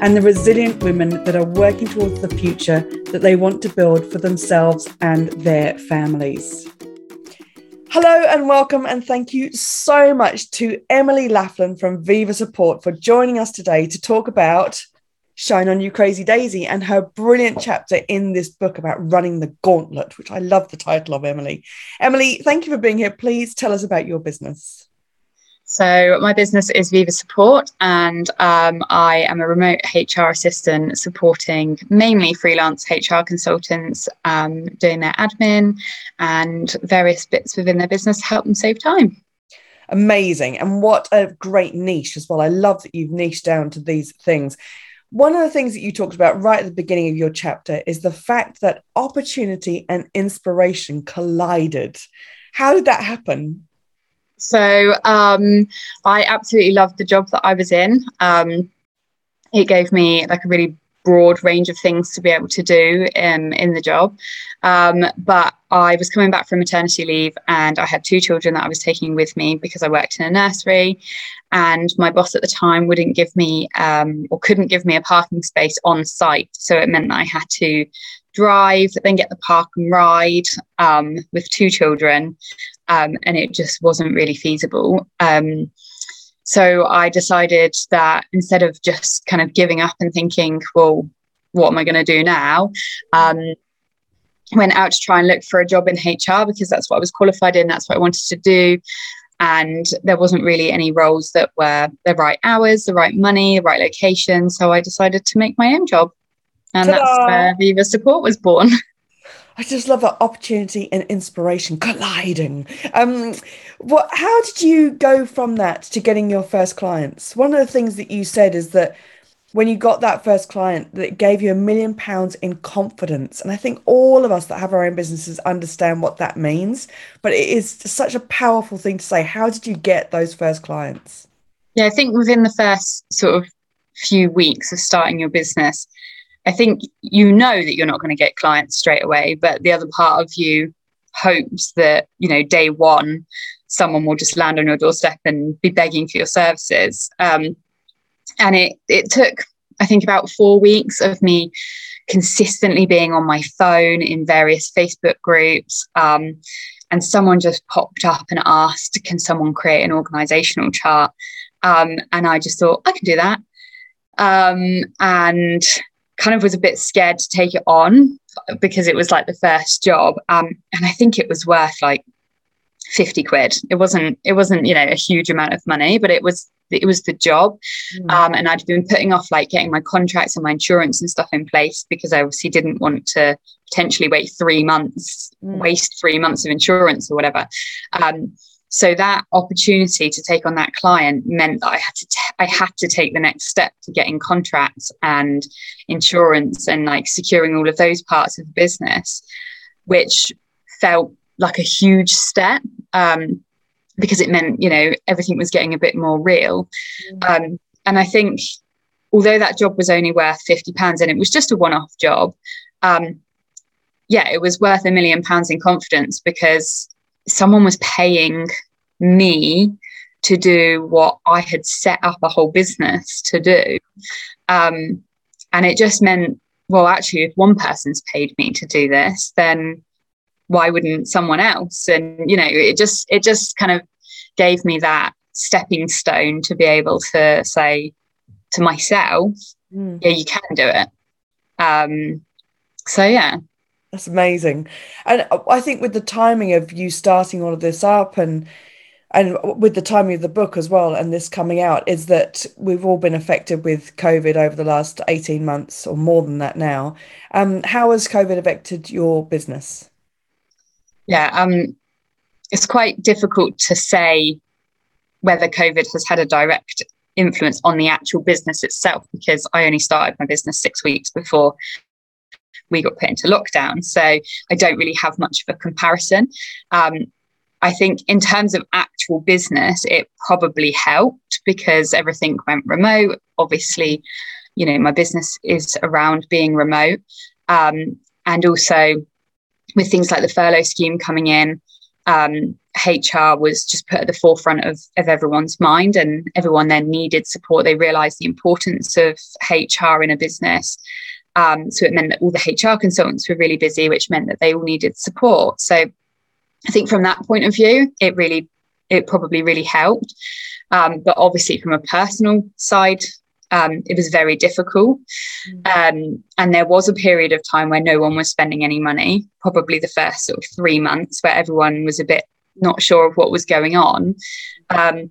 and the resilient women that are working towards the future that they want to build for themselves and their families. Hello and welcome, and thank you so much to Emily Laughlin from Viva Support for joining us today to talk about Shine on You Crazy Daisy and her brilliant chapter in this book about running the gauntlet, which I love the title of, Emily. Emily, thank you for being here. Please tell us about your business. So, my business is Viva Support, and um, I am a remote HR assistant supporting mainly freelance HR consultants um, doing their admin and various bits within their business to help them save time. Amazing. And what a great niche as well. I love that you've niched down to these things. One of the things that you talked about right at the beginning of your chapter is the fact that opportunity and inspiration collided. How did that happen? So um, I absolutely loved the job that I was in. Um, it gave me like a really broad range of things to be able to do in, the job. Um, but I was coming back from maternity leave and I had two children that I was taking with me because I worked in a nursery. And my boss at the time wouldn't give me um, or couldn't give me a parking space on site. So it meant that I had to drive, then get the park and ride um, with two children um, and it just wasn't really feasible. Um, so I decided that instead of just kind of giving up and thinking, well, what am I going to do now? Um, went out to try and look for a job in HR because that's what I was qualified in, that's what I wanted to do. And there wasn't really any roles that were the right hours, the right money, the right location. So I decided to make my own job. And Ta-da! that's where Viva Support was born. I just love that opportunity and inspiration colliding. Um, what? How did you go from that to getting your first clients? One of the things that you said is that when you got that first client, that gave you a million pounds in confidence. And I think all of us that have our own businesses understand what that means. But it is such a powerful thing to say. How did you get those first clients? Yeah, I think within the first sort of few weeks of starting your business, I think you know that you're not going to get clients straight away, but the other part of you hopes that, you know, day one, someone will just land on your doorstep and be begging for your services. Um, and it, it took, I think, about four weeks of me consistently being on my phone in various Facebook groups. Um, and someone just popped up and asked, Can someone create an organizational chart? Um, and I just thought, I can do that. Um, and kind of was a bit scared to take it on because it was like the first job. Um, and I think it was worth like 50 quid. It wasn't, it wasn't, you know, a huge amount of money, but it was, it was the job. Mm. Um, and I'd been putting off like getting my contracts and my insurance and stuff in place because I obviously didn't want to potentially wait three months, mm. waste three months of insurance or whatever. Um, so that opportunity to take on that client meant that I had to t- I had to take the next step to getting contracts and insurance and like securing all of those parts of the business, which felt like a huge step um, because it meant you know everything was getting a bit more real. Mm. Um, and I think although that job was only worth fifty pounds and it was just a one-off job, um, yeah, it was worth a million pounds in confidence because someone was paying me to do what I had set up a whole business to do. Um, and it just meant, well, actually, if one person's paid me to do this, then why wouldn't someone else? And you know, it just it just kind of gave me that stepping stone to be able to say to myself, mm. yeah, you can do it. Um, so yeah. That's amazing. And I think with the timing of you starting all of this up and and with the timing of the book as well and this coming out is that we've all been affected with covid over the last 18 months or more than that now um, how has covid affected your business yeah um, it's quite difficult to say whether covid has had a direct influence on the actual business itself because i only started my business six weeks before we got put into lockdown. So I don't really have much of a comparison. Um, I think in terms of actual business, it probably helped because everything went remote. Obviously, you know, my business is around being remote. Um, and also with things like the furlough scheme coming in, um, HR was just put at the forefront of, of everyone's mind, and everyone then needed support. They realized the importance of HR in a business. Um, so it meant that all the HR consultants were really busy, which meant that they all needed support. So I think from that point of view, it really, it probably really helped. Um, but obviously, from a personal side, um, it was very difficult. Mm. Um, and there was a period of time where no one was spending any money, probably the first sort of three months where everyone was a bit not sure of what was going on. Um,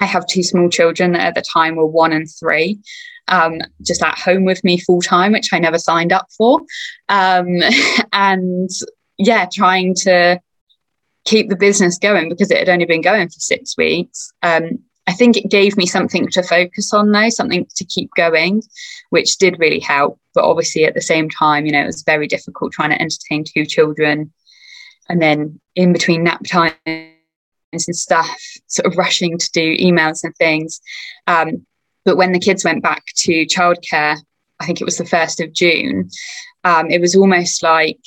I have two small children that at the time were one and three, um, just at home with me full time, which I never signed up for. Um, and yeah, trying to keep the business going because it had only been going for six weeks. Um, I think it gave me something to focus on though, something to keep going, which did really help. But obviously at the same time, you know, it was very difficult trying to entertain two children and then in between nap times and stuff, sort of rushing to do emails and things. Um, but when the kids went back to childcare, I think it was the 1st of June, um, it was almost like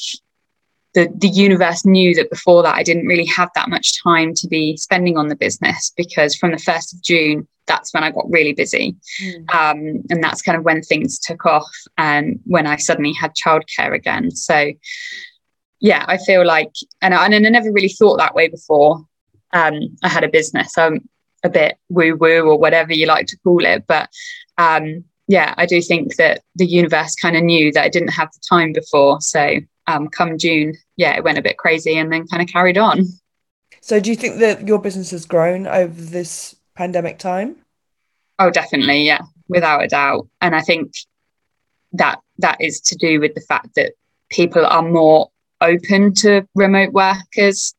the, the universe knew that before that I didn't really have that much time to be spending on the business because from the 1st of June, that's when I got really busy. Mm. Um, and that's kind of when things took off and when I suddenly had childcare again. So, yeah, I feel like, and I, and I never really thought that way before um, I had a business. I'm a bit woo woo or whatever you like to call it. But um, yeah, I do think that the universe kind of knew that I didn't have the time before. So um, come June, yeah, it went a bit crazy and then kind of carried on. So, do you think that your business has grown over this pandemic time? Oh, definitely, yeah, without a doubt. And I think that that is to do with the fact that people are more open to remote workers.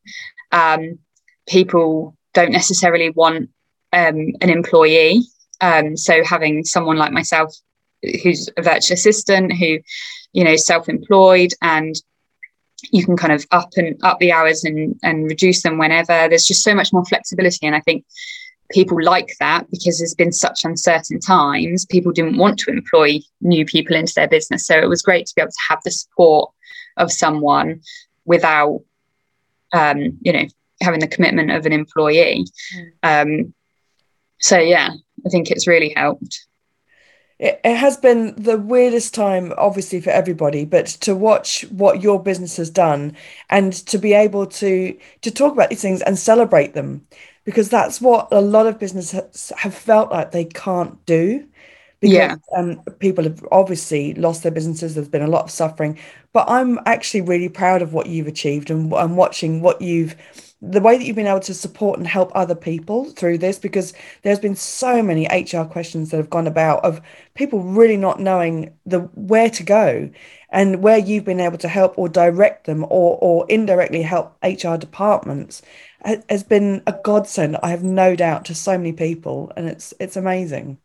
Um, people don't necessarily want um, an employee. Um, so having someone like myself who's a virtual assistant who you know self-employed and you can kind of up and up the hours and and reduce them whenever there's just so much more flexibility and i think people like that because there's been such uncertain times people didn't want to employ new people into their business so it was great to be able to have the support of someone without um, you know having the commitment of an employee mm. um, so yeah i think it's really helped it, it has been the weirdest time, obviously, for everybody, but to watch what your business has done and to be able to to talk about these things and celebrate them, because that's what a lot of businesses have felt like they can't do. Because yeah. um, people have obviously lost their businesses. There's been a lot of suffering, but I'm actually really proud of what you've achieved and I'm watching what you've the way that you've been able to support and help other people through this because there's been so many HR questions that have gone about of people really not knowing the where to go and where you've been able to help or direct them or or indirectly help HR departments has been a godsend I have no doubt to so many people. And it's it's amazing.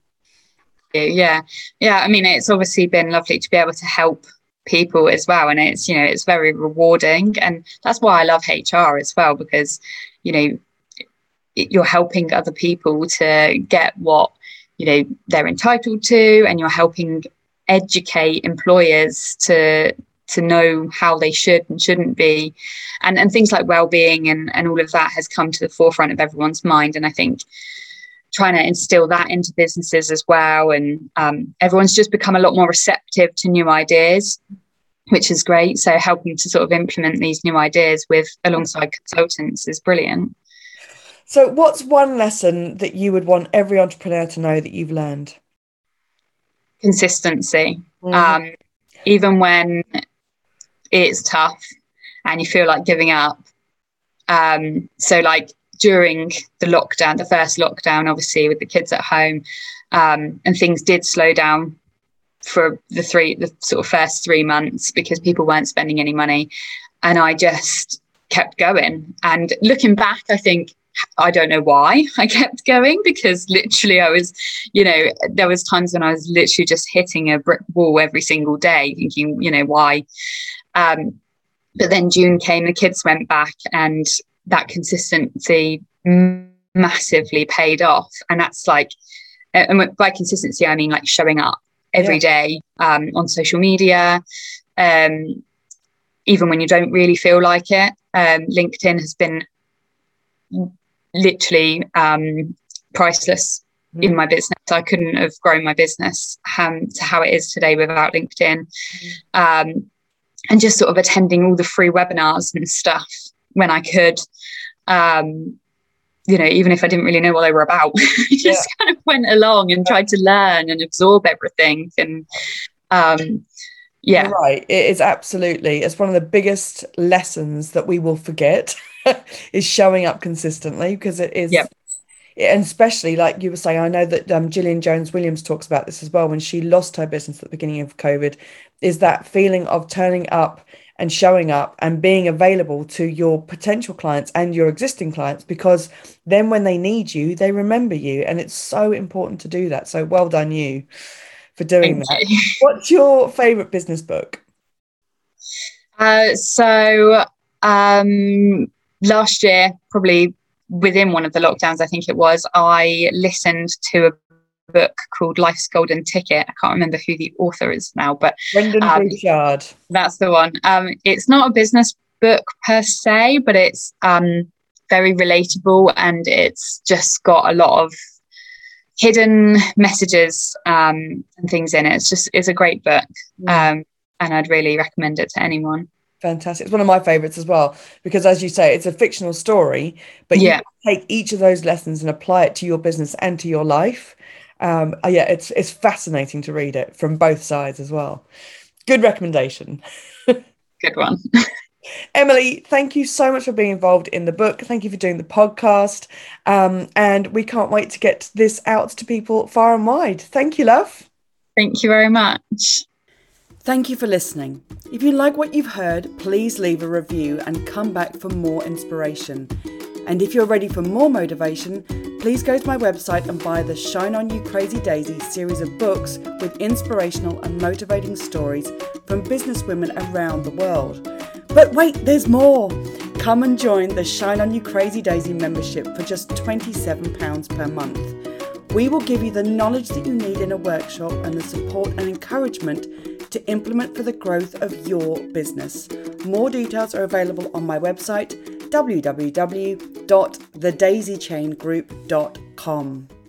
Yeah yeah. I mean it's obviously been lovely to be able to help people as well and it's you know it's very rewarding. And that's why I love HR as well because you know you're helping other people to get what you know they're entitled to and you're helping educate employers to to know how they should and shouldn't be. And and things like well-being and and all of that has come to the forefront of everyone's mind. And I think trying to instill that into businesses as well. And um, everyone's just become a lot more receptive to new ideas, which is great. So helping to sort of implement these new ideas with alongside consultants is brilliant. So, what's one lesson that you would want every entrepreneur to know that you've learned? Consistency. Mm-hmm. Um, even when it's tough and you feel like giving up. Um, so, like during the lockdown, the first lockdown, obviously with the kids at home, um, and things did slow down for the three, the sort of first three months because people weren't spending any money, and I just kept going. And looking back, I think I don't know why I kept going because literally I was, you know, there was times when I was literally just hitting a brick wall every single day, thinking, you know, why. Um, but then June came, the kids went back, and that consistency massively paid off. And that's like, and by consistency, I mean like showing up every yeah. day um, on social media, um, even when you don't really feel like it. Um, LinkedIn has been literally um, priceless mm. in my business. I couldn't have grown my business um, to how it is today without LinkedIn. Mm. and just sort of attending all the free webinars and stuff when I could. Um, you know, even if I didn't really know what they were about, I just yeah. kind of went along and tried to learn and absorb everything. And um, yeah, You're right. It is absolutely. It's one of the biggest lessons that we will forget is showing up consistently because it is. Yep. And especially like you were saying, I know that um, Gillian Jones Williams talks about this as well when she lost her business at the beginning of COVID, is that feeling of turning up and showing up and being available to your potential clients and your existing clients because then when they need you, they remember you. And it's so important to do that. So well done you for doing Thank that. You. What's your favorite business book? Uh, so um, last year, probably within one of the lockdowns, I think it was, I listened to a book called Life's Golden Ticket. I can't remember who the author is now, but Brendon um. That's the one. Um, it's not a business book per se, but it's um, very relatable and it's just got a lot of hidden messages um, and things in it. It's just it's a great book, um, and I'd really recommend it to anyone. Fantastic. It's one of my favorites as well because, as you say, it's a fictional story, but yeah. you take each of those lessons and apply it to your business and to your life um, uh, yeah, it's it's fascinating to read it from both sides as well. Good recommendation. Good one. Emily, thank you so much for being involved in the book. Thank you for doing the podcast. Um, and we can't wait to get this out to people far and wide. Thank you, love. Thank you very much. Thank you for listening. If you like what you've heard, please leave a review and come back for more inspiration. And if you're ready for more motivation, please go to my website and buy the Shine On You Crazy Daisy series of books with inspirational and motivating stories from businesswomen around the world. But wait, there's more! Come and join the Shine On You Crazy Daisy membership for just £27 per month. We will give you the knowledge that you need in a workshop and the support and encouragement to implement for the growth of your business. More details are available on my website www.thedaisychaingroup.com.